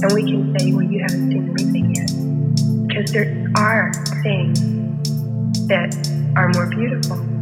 And we can say, well, you haven't seen anything yet. Because there are things that are more beautiful.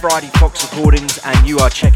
Friday Fox Recordings, and you are checking